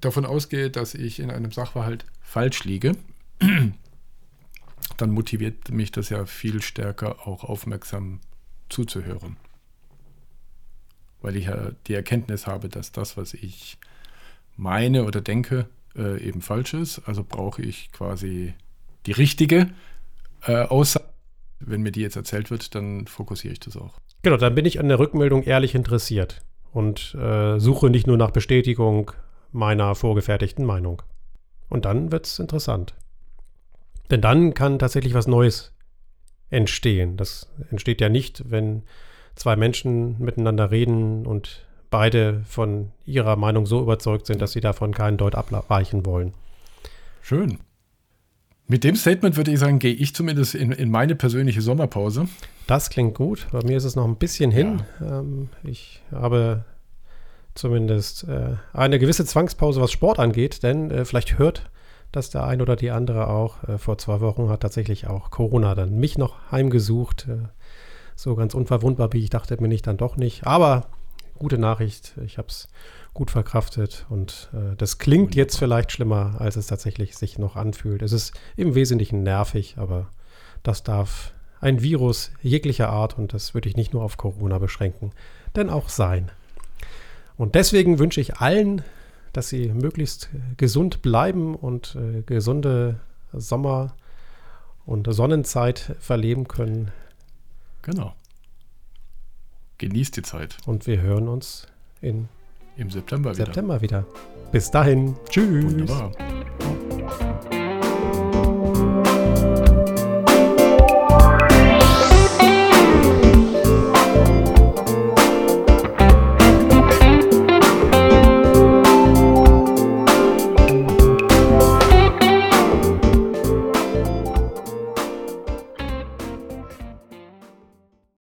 davon ausgehe, dass ich in einem Sachverhalt falsch liege, dann motiviert mich das ja viel stärker auch aufmerksam zuzuhören. Weil ich ja die Erkenntnis habe, dass das, was ich meine oder denke, äh, eben falsch ist. Also brauche ich quasi die richtige äh, Aussage wenn mir die jetzt erzählt wird, dann fokussiere ich das auch. Genau, dann bin ich an der Rückmeldung ehrlich interessiert und äh, suche nicht nur nach Bestätigung meiner vorgefertigten Meinung. Und dann wird es interessant. Denn dann kann tatsächlich was Neues entstehen. Das entsteht ja nicht, wenn zwei Menschen miteinander reden und beide von ihrer Meinung so überzeugt sind, dass sie davon keinen Deut abweichen wollen. Schön. Mit dem Statement würde ich sagen, gehe ich zumindest in, in meine persönliche Sommerpause. Das klingt gut. Bei mir ist es noch ein bisschen hin. Ja. Ähm, ich habe zumindest äh, eine gewisse Zwangspause, was Sport angeht, denn äh, vielleicht hört das der ein oder die andere auch. Äh, vor zwei Wochen hat tatsächlich auch Corona dann mich noch heimgesucht. Äh, so ganz unverwundbar, wie ich dachte, bin ich dann doch nicht. Aber gute Nachricht, ich habe es gut verkraftet und äh, das klingt Wunderbar. jetzt vielleicht schlimmer, als es tatsächlich sich noch anfühlt. Es ist im Wesentlichen nervig, aber das darf ein Virus jeglicher Art und das würde ich nicht nur auf Corona beschränken, denn auch sein. Und deswegen wünsche ich allen, dass sie möglichst gesund bleiben und äh, gesunde Sommer- und Sonnenzeit verleben können. Genau. Genießt die Zeit. Und wir hören uns in im September wieder. September wieder. Bis dahin. Tschüss. Wunderbar.